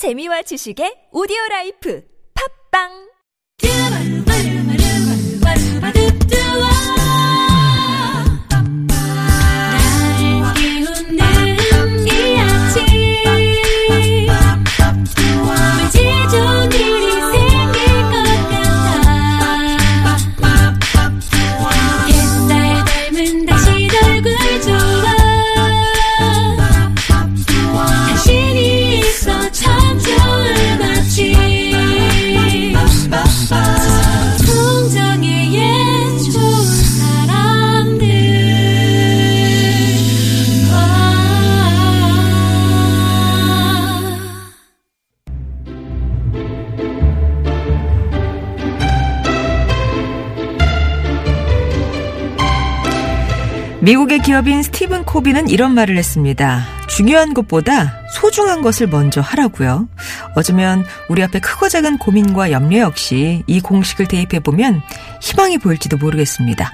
재미와 지식의 오디오 라이프. 팝빵 미국의 기업인 스티븐 코비는 이런 말을 했습니다. 중요한 것보다 소중한 것을 먼저 하라고요. 어쩌면 우리 앞에 크고 작은 고민과 염려 역시 이 공식을 대입해보면 희망이 보일지도 모르겠습니다.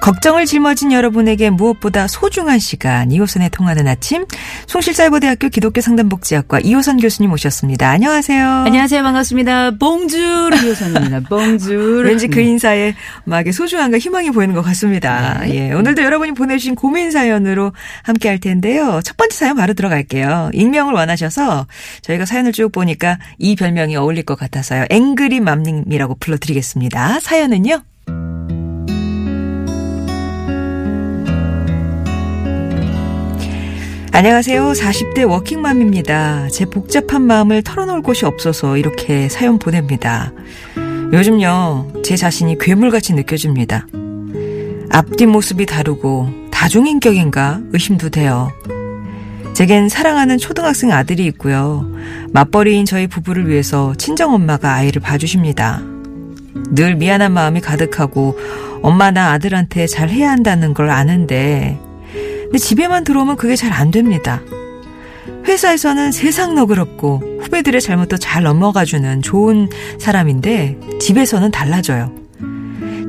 걱정을 짊어진 여러분에게 무엇보다 소중한 시간 이호선에 통하는 아침 송실사이버대학교 기독교 상담복지학과 이호선 교수님 오셨습니다. 안녕하세요. 안녕하세요. 반갑습니다. 봉주르 교사입니다. 봉주르. 왠지 그 인사에 막의 소중함과 희망이 보이는 것 같습니다. 예, 오늘도 여러분이 보내주신 고민 사연으로 함께 할 텐데요. 첫 번째 사연 바로 들어갈게요. 익명을 원하셔서 저희가 사연을 쭉 보니까 이 별명이 어울릴 것 같아서요. 앵그리 맘님이라고 불러드리겠습니다. 사연은요. 안녕하세요. 40대 워킹맘입니다. 제 복잡한 마음을 털어놓을 곳이 없어서 이렇게 사연 보냅니다. 요즘요, 제 자신이 괴물같이 느껴집니다. 앞뒷 모습이 다르고 다중인격인가 의심도 돼요. 제겐 사랑하는 초등학생 아들이 있고요. 맞벌이인 저희 부부를 위해서 친정엄마가 아이를 봐주십니다. 늘 미안한 마음이 가득하고 엄마 나 아들한테 잘 해야 한다는 걸 아는데 집에만 들어오면 그게 잘 안 됩니다. 회사에서는 세상 너그럽고 후배들의 잘못도 잘 넘어가주는 좋은 사람인데 집에서는 달라져요.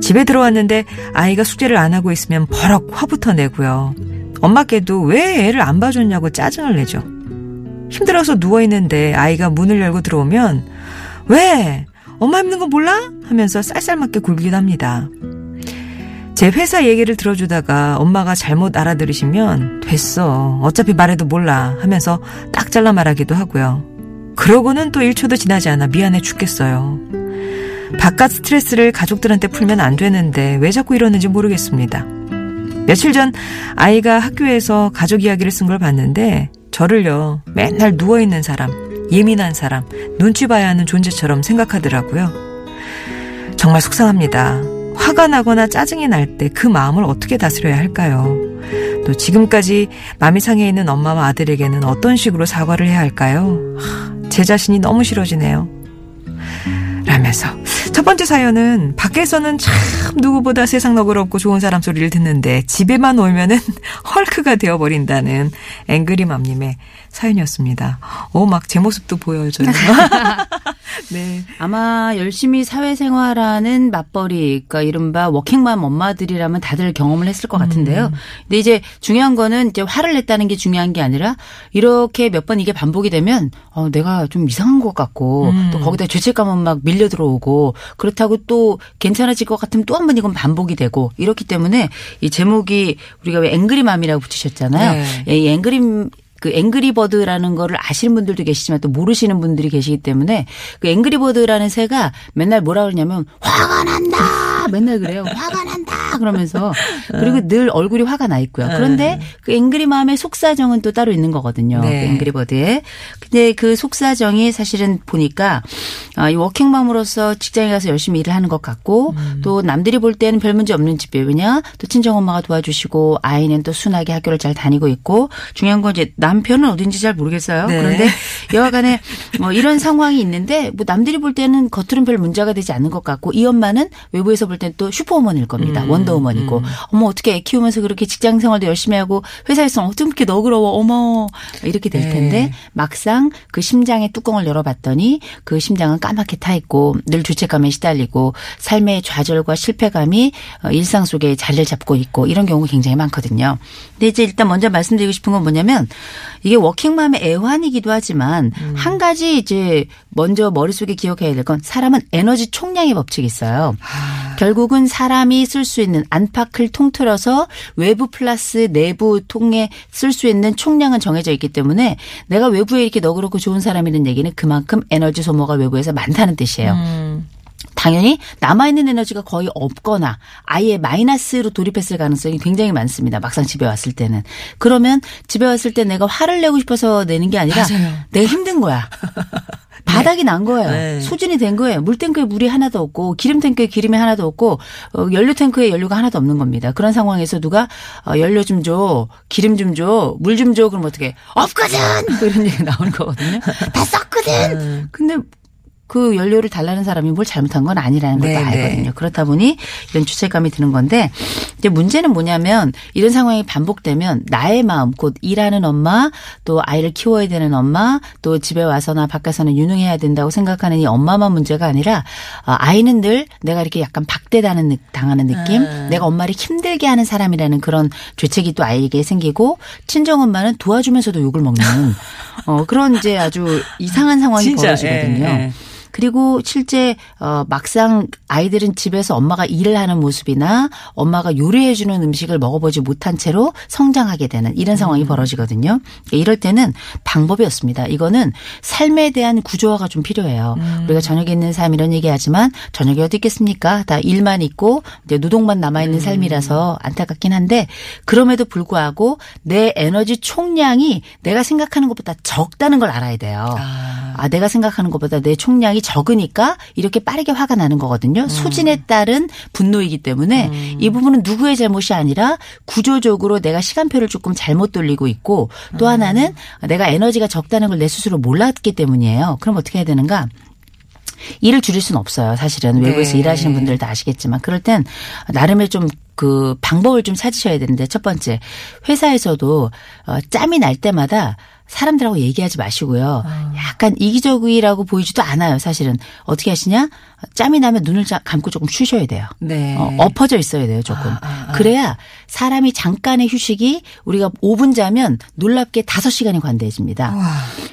집에 들어왔는데 아이가 숙제를 안 하고 있으면 버럭 화부터 내고요. 엄마께도 왜 애를 안 봐줬냐고 짜증을 내죠. 힘들어서 누워있는데 아이가 문을 열고 들어오면 왜? 엄마 힘든 거 몰라? 하면서 쌀쌀맞게 굴기도 합니다. 제 회사 얘기를 들어주다가 엄마가 잘못 알아들으시면 됐어. 어차피 말해도 몰라 하면서 딱 잘라 말하기도 하고요. 그러고는 또 1초도 지나지 않아 미안해 죽겠어요. 바깥 스트레스를 가족들한테 풀면 안 되는데 왜 자꾸 이러는지 모르겠습니다. 며칠 전 아이가 학교에서 가족 이야기를 쓴 걸 봤는데 저를요 맨날 누워있는 사람, 예민한 사람, 눈치 봐야 하는 존재처럼 생각하더라고요. 정말 속상합니다. 화가 나거나 짜증이 날 때 그 마음을 어떻게 다스려야 할까요? 또 지금까지 마음이 상해 있는 엄마와 아들에게는 어떤 식으로 사과를 해야 할까요? 하, 제 자신이 너무 싫어지네요. 라면서 첫 번째 사연은 밖에서는 참 누구보다 세상 너그럽고 좋은 사람 소리를 듣는데 집에만 오면은 헐크가 되어버린다는 앵그리맘님의 사연이었습니다. 오, 막제 모습도 보여줘요. 네. 아마 열심히 사회생활하는 맞벌이, 그러니까 이른바 워킹맘 엄마들이라면 다들 경험을 했을 것 같은데요. 음. 근데 이제 중요한 거는 이제 화를 냈다는 게 중요한 게 아니라 이렇게 몇 번 이게 반복이 되면 어, 내가 좀 이상한 것 같고 음. 또 거기다 죄책감은 막 밀려 들어오고 그렇다고 또 괜찮아질 것 같으면 또 한 번 이건 반복이 되고 이렇기 때문에 이 제목이 우리가 왜 앵그리맘이라고 붙이셨잖아요. 네. 예, 이 앵그리 그 앵그리버드라는 거를 아시는 분들도 계시지만 또 모르시는 분들이 계시기 때문에 그 앵그리버드라는 새가 맨날 뭐라 그러냐면 화가 난다 맨날 그래요. 화가 난다 그러면서. 그리고 늘 얼굴이 화가 나 있고요. 그런데 그 앵그리맘의 속사정은 또 따로 있는 거거든요. 네. 그 앵그리버드에. 근데 그 속사정이 사실은 보니까 아, 이 워킹맘으로서 직장에 가서 열심히 일을 하는 것 같고 또 남들이 볼 때는 별 문제 없는 집에 왜냐? 또 친정 엄마가 도와주시고 아이는 또 순하게 학교를 잘 다니고 있고 중요한 건 이제 남편은 어딘지 잘 모르겠어요. 네. 그런데 여하간에 뭐 이런 상황이 있는데 뭐 남들이 볼 때는 겉으로는 별 문제가 되지 않는 것 같고 이 엄마는 외부에서 볼볼 땐 또 슈퍼우먼일 겁니다. 음, 원더우먼이고. 어머 어떻게 애 키우면서 그렇게 직장 생활도 열심히 하고 회사에서 어떻게 그렇게 너그러워. 어머 이렇게 될 네. 텐데 막상 그 심장의 뚜껑을 열어봤더니 그 심장은 까맣게 타 있고 늘 죄책감에 시달리고 삶의 좌절과 실패감이 어, 일상 속에 자리를 잡고 있고 이런 경우가 굉장히 많거든요. 근데 이제 일단 먼저 말씀드리고 싶은 건 뭐냐면 이게 워킹맘의 애환이기도 하지만 한 가지 이제 먼저 머릿속에 기억해야 될 건 사람은 에너지 총량의 법칙이 있어요. 결국은 사람이 쓸 수 있는 안팎을 통틀어서 외부 플러스 내부 통에 쓸 수 있는 총량은 정해져 있기 때문에 내가 외부에 이렇게 너그럽고 좋은 사람이라는 얘기는 그만큼 에너지 소모가 외부에서 많다는 뜻이에요. 당연히 남아있는 에너지가 거의 없거나 아예 마이너스로 돌입했을 가능성이 굉장히 많습니다. 막상 집에 왔을 때는. 그러면 집에 왔을 때 내가 화를 내고 싶어서 내는 게 아니라 맞아요. 내가 힘든 거야. 바닥이 난 거예요. 네. 소진이 된 거예요. 물탱크에 물이 하나도 없고 기름 탱크에 기름이 하나도 없고 어, 연료 탱크에 연료가 하나도 없는 겁니다. 그런 상황에서 누가 어, 연료 좀 줘, 기름 좀 줘, 물 좀 줘. 그럼 어떻게 없거든. 뭐 이런 얘기가 나오는 거거든요. 다 썼거든. 근데 그 연료를 달라는 사람이 뭘 잘못한 건 아니라는 것도 네, 알거든요. 네. 그렇다 보니 이런 주책감이 드는 건데 이제 문제는 뭐냐면 이런 상황이 반복되면 나의 마음 곧 일하는 엄마 또 아이를 키워야 되는 엄마 또 집에 와서나 밖에서는 유능해야 된다고 생각하는 이 엄마만 문제가 아니라 어, 아이는 늘 내가 이렇게 약간 박대다는 느- 당하는 느낌 내가 엄마를 힘들게 하는 사람이라는 그런 죄책이 또 아이에게 생기고 친정 엄마는 도와주면서도 욕을 먹는 어, 그런 이제 아주 이상한 상황이 진짜, 벌어지거든요. 예, 예. 그리고 실제 어 막상 아이들은 집에서 엄마가 일을 하는 모습이나 엄마가 요리해 주는 음식을 먹어보지 못한 채로 성장하게 되는 이런 상황이 벌어지거든요. 이럴 때는 방법이 없습니다. 이거는 삶에 대한 구조화가 좀 필요해요. 우리가 저녁에 있는 삶 이런 얘기하지만 저녁에 어디 있겠습니까? 다 일만 있고 이제 노동만 남아 있는 삶이라서 안타깝긴 한데 그럼에도 불구하고 내 에너지 총량이 내가 생각하는 것보다 적다는 걸 알아야 돼요. 아, 내가 생각하는 것보다 내 총량이 적으니까 이렇게 빠르게 화가 나는 거거든요. 소진에 따른 분노이기 때문에 이 부분은 누구의 잘못이 아니라 구조적으로 내가 시간표를 조금 잘못 돌리고 있고 또 하나는 내가 에너지가 적다는 걸 내 스스로 몰랐기 때문이에요. 그럼 어떻게 해야 되는가? 일을 줄일 수는 없어요. 사실은 외부에서 네. 일하시는 분들 다 아시겠지만 그럴 땐 나름의 좀 그 방법을 좀 찾으셔야 되는데 첫 번째 회사에서도 어, 짬이 날 때마다 사람들하고 얘기하지 마시고요. 약간 이기적이라고 보이지도 않아요. 사실은 어떻게 하시냐? 짬이 나면 눈을 자- 감고 조금 쉬셔야 돼요. 네. 어, 엎어져 있어야 돼요, 조금. 아, 아, 아. 그래야 사람이 잠깐의 휴식이 우리가 5분 자면 놀랍게 5시간이 관대해집니다.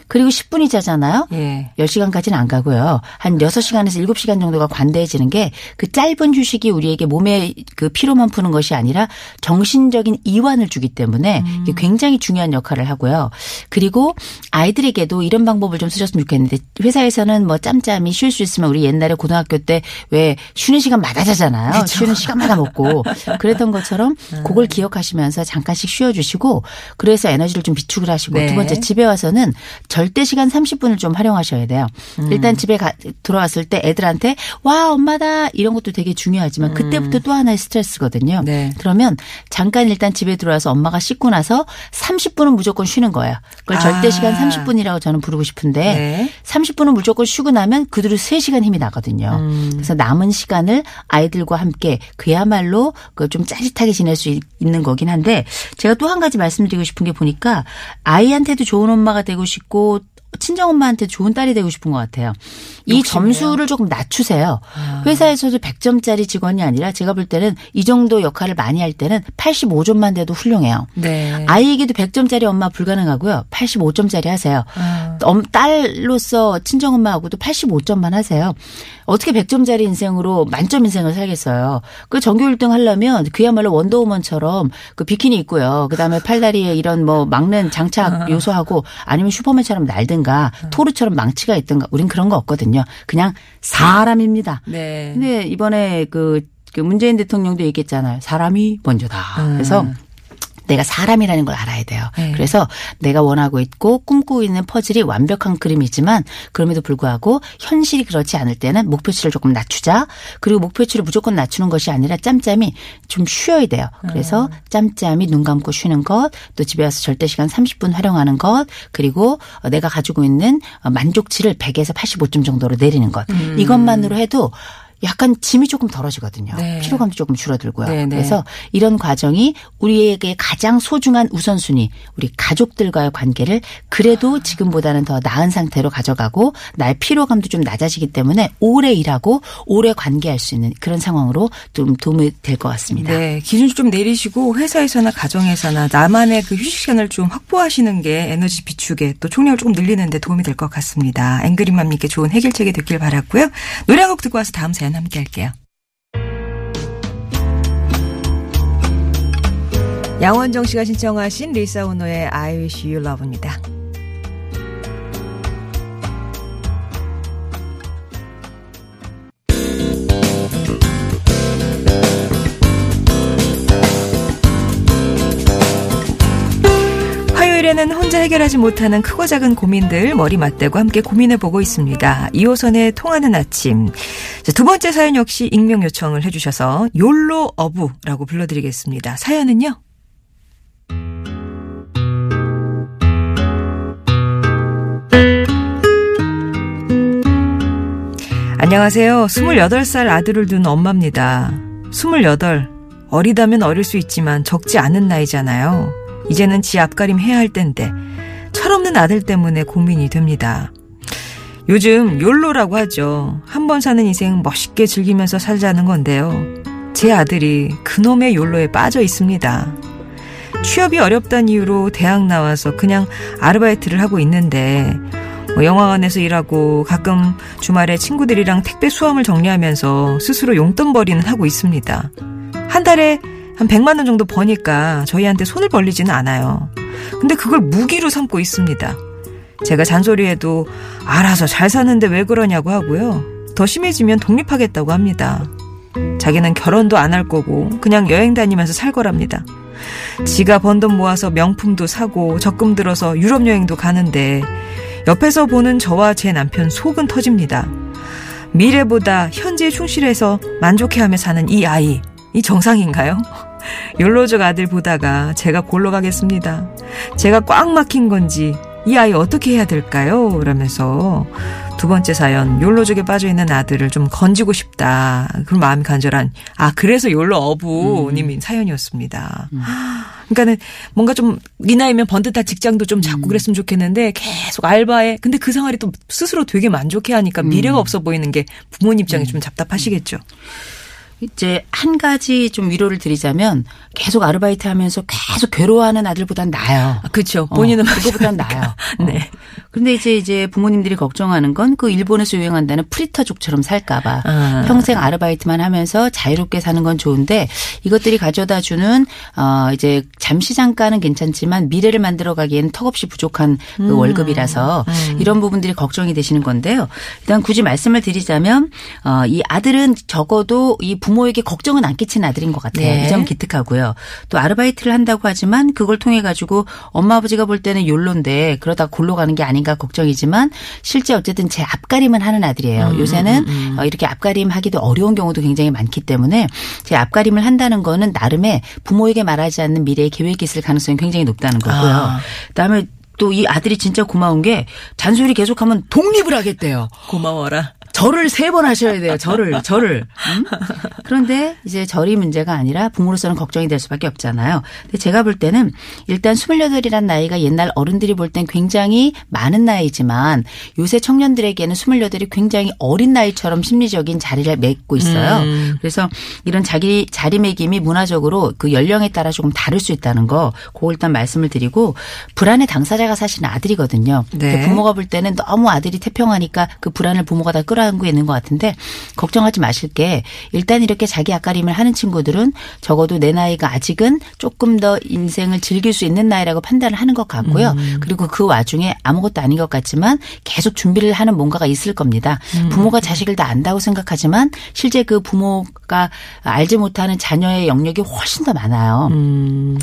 와. 그리고 10분이 자잖아요. 예. 10시간까지는 안 가고요. 한 6시간에서 7시간 정도가 관대해지는 게 그 짧은 휴식이 우리에게 몸의 그 피로만 푸는 것이 아니라 정신적인 이완을 주기 때문에 이게 굉장히 중요한 역할을 하고요. 그리고 아이들에게도 이런 방법을 좀 쓰셨으면 좋겠는데 회사에서는 뭐 짬짬이 쉴 수 있으면 우리 옛날에 고등학교 때 왜 쉬는 시간마다 자잖아요. 쉬는 시간마다 먹고 그랬던 것처럼 그걸 기억하시면서 잠깐씩 쉬어 주시고 그래서 에너지를 좀 비축을 하시고 네. 두 번째 집에 와서는 절대 시간 30분을 좀 활용하셔야 돼요. 일단 집에 가, 들어왔을 때 애들한테 와 엄마다 이런 것도 되게 중요하지만 그때부터 또 하나의 스트레스거든요. 네. 그러면 잠깐 일단 집에 들어와서 엄마가 씻고 나서 30분은 무조건 쉬는 거예요. 그걸 절대 아. 시간 30분이라고 저는 부르고 싶은데 네. 30분은 무조건 쉬고 나면 그대로 3시간 힘이 나거든요. 음. 그래서 남은 시간을 아이들과 함께 그야말로 그 좀 짜릿하게 지낼 수 있- 있는 거긴 한데 제가 또 한 가지 말씀드리고 싶은 게 보니까 아이한테도 좋은 엄마가 되고 싶고 친정 엄마한테 좋은 딸이 되고 싶은 것 같아요. 이 점수를 조금 낮추세요. 회사에서도 100점짜리 직원이 아니라 제가 볼 때는 이 정도 역할을 많이 할 때는 85점만 돼도 훌륭해요. 네. 아이에게도 100점짜리 엄마 불가능하고요. 85점짜리 하세요. 아. 엄, 딸로서 친정엄마하고도 85점만 하세요. 어떻게 100점짜리 인생으로 만점 인생을 살겠어요. 그 전교 1등 하려면 그야말로 원더우먼처럼 그 비키니 입고요. 그다음에 팔다리에 이런 뭐 막는 장착 요소하고 아니면 슈퍼맨처럼 날든가 토르처럼 망치가 있든가 우린 그런 거 없거든요. 그냥 사람입니다. 네. 근데 이번에 그, 그 문재인 대통령도 얘기했잖아요. 사람이 먼저다. 그래서 내가 사람이라는 걸 알아야 돼요. 네. 그래서 내가 원하고 있고 꿈꾸고 있는 퍼즐이 완벽한 그림이지만 그럼에도 불구하고 현실이 그렇지 않을 때는 목표치를 조금 낮추자. 그리고 목표치를 무조건 낮추는 것이 아니라 짬짬이 좀 쉬어야 돼요. 그래서 짬짬이 눈 감고 쉬는 것, 또 집에 와서 절대 시간 30분 활용하는 것, 그리고 어, 내가 가지고 있는 어, 만족치를 100에서 85점 정도로 내리는 것. 이것만으로 해도 약간 짐이 조금 덜어지거든요. 네. 피로감도 조금 줄어들고요. 네, 네. 그래서 이런 과정이 우리에게 가장 소중한 우선순위, 우리 가족들과의 관계를 그래도 지금보다는 더 나은 상태로 가져가고 나의 피로감도 좀 낮아지기 때문에 오래 일하고 오래 관계할 수 있는 그런 상황으로 좀 도움이 될 것 같습니다. 네, 기준 좀 내리시고 회사에서나 가정에서나 나만의 그 휴식 시간을 좀 확보하시는 게 에너지 비축에 또 총력을 조금 늘리는 데 도움이 될 것 같습니다. 앵그리맘님께 좋은 해결책이 됐길 바랐고요. 노래 한 곡 듣고 와서 다음 사연 함께 할게요. 양원정 씨가 신청하신 리사 오노의 I Wish You Love입니다. 화요일에는 혼자 해결하지 못하는 크고 작은 고민들 머리 맞대고 함께 고민해 보고 있습니다. 2호선의 통하는 아침. 자, 두 번째 사연 역시 익명 요청을 해주셔서 욜로 어부라고 불러드리겠습니다. 사연은요? 안녕하세요. 28살 아들을 둔 엄마입니다. 28. 어리다면 어릴 수 있지만 적지 않은 나이잖아요. 이제는 지 앞가림 해야 할 텐데 철없는 아들 때문에 고민이 됩니다. 요즘 욜로라고 하죠. 한 번 사는 인생 멋있게 즐기면서 살자는 건데요. 제 아들이 그놈의 욜로에 빠져 있습니다. 취업이 어렵다는 이유로 대학 나와서 그냥 아르바이트를 하고 있는데 뭐 영화관에서 일하고 가끔 주말에 친구들이랑 택배 수험을 정리하면서 스스로 용돈벌이는 하고 있습니다. 한 달에 한 100만 원 정도 버니까 저희한테 손을 벌리지는 않아요. 근데 그걸 무기로 삼고 있습니다. 제가 잔소리해도 알아서 잘 사는데 왜 그러냐고 하고요. 더 심해지면 독립하겠다고 합니다. 자기는 결혼도 안 할 거고 그냥 여행 다니면서 살 거랍니다. 지가 번 돈 모아서 명품도 사고 적금 들어서 유럽 여행도 가는데 옆에서 보는 저와 제 남편 속은 터집니다. 미래보다 현재에 충실해서 만족해하며 사는 이 아이, 이 정상인가요? 욜로족 아들 보다가 제가 골로 가겠습니다. 제가 꽉 막힌 건지 이 아이 어떻게 해야 될까요? 그러면서 두 번째 사연 욜로족에 빠져있는 아들을 좀 건지고 싶다. 그런 마음이 간절한 아 그래서 욜로 어부님인 사연이었습니다. 그러니까는 뭔가 좀 이 나이면 번듯한 직장도 좀 잡고 그랬으면 좋겠는데 계속 알바에 근데 그 생활이 또 스스로 되게 만족해 하니까 미래가 없어 보이는 게 부모님 입장에 좀 답답하시겠죠. 이제 한 가지 좀 위로를 드리자면 계속 아르바이트 하면서 계속 괴로워하는 아들보단 나아요. 그렇죠. 본인은 어, 그거보단 나아요. 네. 어. 그런데 이제 이제 부모님들이 걱정하는 건 그 일본에서 유행한다는 프리터족처럼 살까봐 아. 평생 아르바이트만 하면서 자유롭게 사는 건 좋은데 이것들이 가져다 주는 어 이제 잠시 잠깐은 괜찮지만 미래를 만들어 가기에는 턱없이 부족한 그 음. 월급이라서 이런 부분들이 걱정이 되시는 건데요. 일단 굳이 말씀을 드리자면 어이 아들은 적어도 이 부모 에게 걱정은 안 끼치는 아들인 것 같아요. 네. 이점 기특하고요. 또 아르바이트를 한다고 하지만 그걸 통해 가지고 엄마 아버지가 볼 때는 욜로인데 그러다 골로 가는 게 아닌가 걱정이지만 실제 어쨌든 제 앞가림은 하는 아들이에요. 음, 요새는 어, 이렇게 앞가림 하기도 어려운 경우도 굉장히 많기 때문에 제 앞가림을 한다는 거는 나름의 부모에게 말하지 않는 미래의 계획이 있을 가능성이 굉장히 높다는 거고요. 아. 그다음에 또 이 아들이 진짜 고마운 게 잔소리 계속하면 독립을 하겠대요. 고마워라. 절을 세 번 하셔야 돼요. 절을, 절을. 음? 그런데 이제 절이 문제가 아니라 부모로서는 걱정이 될 수밖에 없잖아요. 근데 제가 볼 때는 일단 28이란 나이가 옛날 어른들이 볼 땐 굉장히 많은 나이지만 요새 청년들에게는 28이 굉장히 어린 나이처럼 심리적인 자리를 맺고 있어요. 음. 그래서 이런 자기 자리매김이 문화적으로 그 연령에 따라 조금 다를 수 있다는 거, 그거 일단 말씀을 드리고 불안의 당사자가 사실은 아들이거든요. 네. 부모가 볼 때는 너무 아들이 태평하니까 그 불안을 부모가 다 끌어 안고 있는 것 같은데 걱정하지 마실 게 일단 이렇게 자기 앞가림을 하는 친구들은 적어도 내 나이가 아직은 조금 더 인생을 즐길 수 있는 나이라고 판단을 하는 것 같고요. 그리고 그 와중에 아무것도 아닌 것 같지만 계속 준비를 하는 뭔가가 있을 겁니다. 부모가 자식을 다 안다고 생각하지만 실제 그 부모가 알지 못하는 자녀의 영역이 훨씬 더 많아요.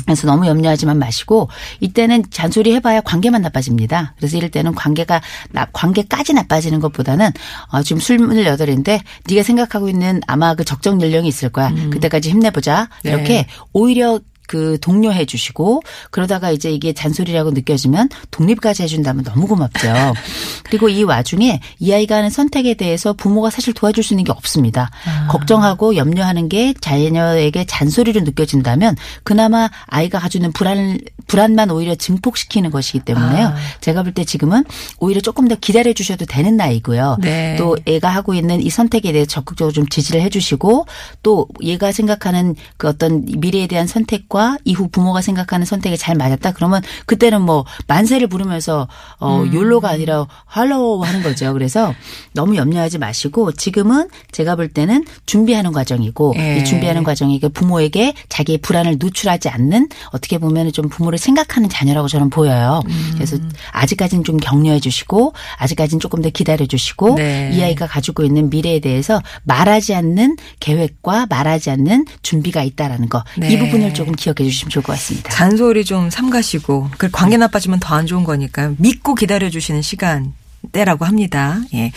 그래서 너무 염려하지만 마시고 이때는 잔소리 해봐야 관계만 나빠집니다. 그래서 이럴 때는 관계가 나, 관계까지 나빠지는 것보다는 어, 지금 스물여덟인데 네가 생각하고 있는 아마 그 적정 연령이 있을 거야. 그때까지 힘내보자. 이렇게 오히려 그 독려해 주시고 그러다가 이제 이게 잔소리라고 느껴지면 독립까지 해준다면 너무 고맙죠. 그리고 이 와중에 이 아이가 하는 선택에 대해서 부모가 사실 도와줄 수 있는 게 없습니다. 걱정하고 염려하는 게 자녀에게 잔소리로 느껴진다면 그나마 아이가 가지고 있는 불안 불안만 오히려 증폭시키는 것이기 때문에요. 아. 제가 볼 때 지금은 오히려 조금 더 기다려 주셔도 되는 나이고요. 네. 또 애가 하고 있는 이 선택에 대해 적극적으로 좀 지지를 해주시고 또 얘가 생각하는 그 어떤 미래에 대한 선택과 이후 부모가 생각하는 선택이 잘 맞았다 그러면 그때는 뭐 만세를 부르면서 어 음. 욜로가 아니라 할로우 하는 거죠. 그래서 너무 염려하지 마시고 지금은 제가 볼 때는 준비하는 과정이고 예. 이 준비하는 과정이 그 부모에게 자기의 불안을 노출하지 않는 어떻게 보면 좀 부모를 생각하는 자녀라고 저는 보여요. 음. 그래서 아직까지는 좀 격려해 주시고 아직까지는 조금 더 기다려 주시고 네. 이 아이가 가지고 있는 미래에 대해서 말하지 않는 계획과 말하지 않는 준비가 있다라는 거. 네. 이 부분을 조금 기억해 주시면 좋을 것 같습니다. 잔소리 좀 삼가시고 그 관계 나빠지면 더 안 좋은 거니까 믿고 기다려 주시는 시간 때라고 합니다. 예.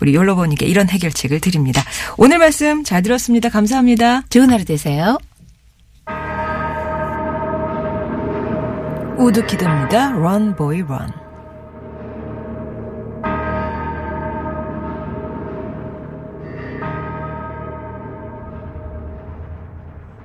우리 욜로버님께 이런 해결책을 드립니다. 오늘 말씀 잘 들었습니다. 감사합니다. 좋은 하루 되세요. Woodkid입니다. Run Boy Run.